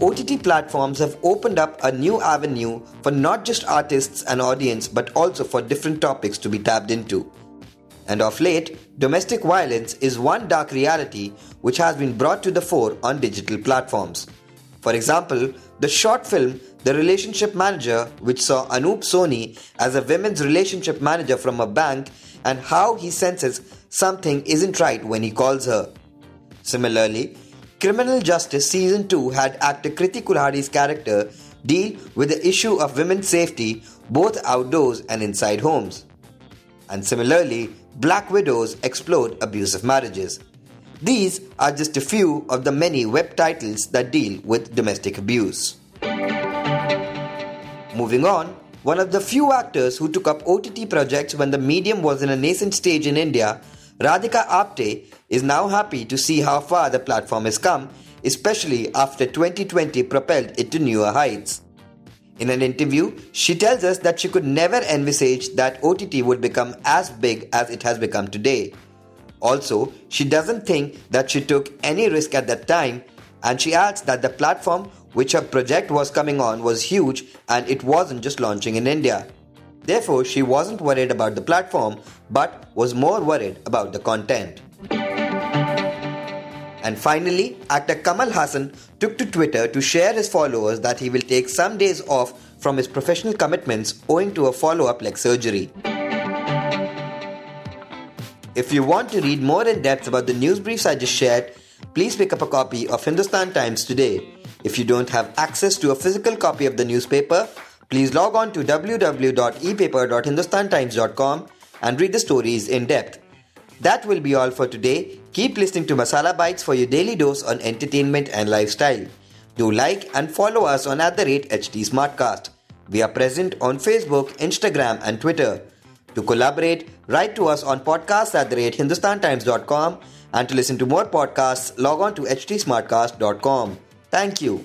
OTT platforms have opened up a new avenue for not just artists and audience but also for different topics to be tapped into. And of late, domestic violence is one dark reality which has been brought to the fore on digital platforms. For example, the short film The Relationship Manager, which saw Anup Soni as a women's relationship manager from a bank, and how he senses something isn't right when he calls her. Similarly, Criminal Justice Season 2 had actor Kriti Kulhari's character deal with the issue of women's safety both outdoors and inside homes. And similarly, Black Widows explode abusive marriages. These are just a few of the many web titles that deal with domestic abuse. Moving on, one of the few actors who took up OTT projects when the medium was in a nascent stage in India Radhika Apte is now happy to see how far the platform has come, especially after 2020 propelled it to newer heights. In an interview, she tells us that she could never envisage that OTT would become as big as it has become today. Also, she doesn't think that she took any risk at that time, and she adds that the platform which her project was coming on was huge and it wasn't just launching in India. Therefore, she wasn't worried about the platform but was more worried about the content. And finally, actor Kamal Haasan took to Twitter to share his followers that he will take some days off from his professional commitments owing to a follow up leg surgery. If you want to read more in depth about the news briefs I just shared, please pick up a copy of Hindustan Times today. If you don't have access to a physical copy of the newspaper, Please log on to www.epaper.hindustantimes.com and read the stories in depth. That will be all for today. Keep listening to Masala Bites for your daily dose on entertainment and lifestyle. Do like and follow us on at the rate HT Smartcast. We are present on Facebook, Instagram, and Twitter. To collaborate, write to us on podcasts at the rate hindustantimes.com and to listen to more podcasts, log on to htsmartcast.com. Thank you.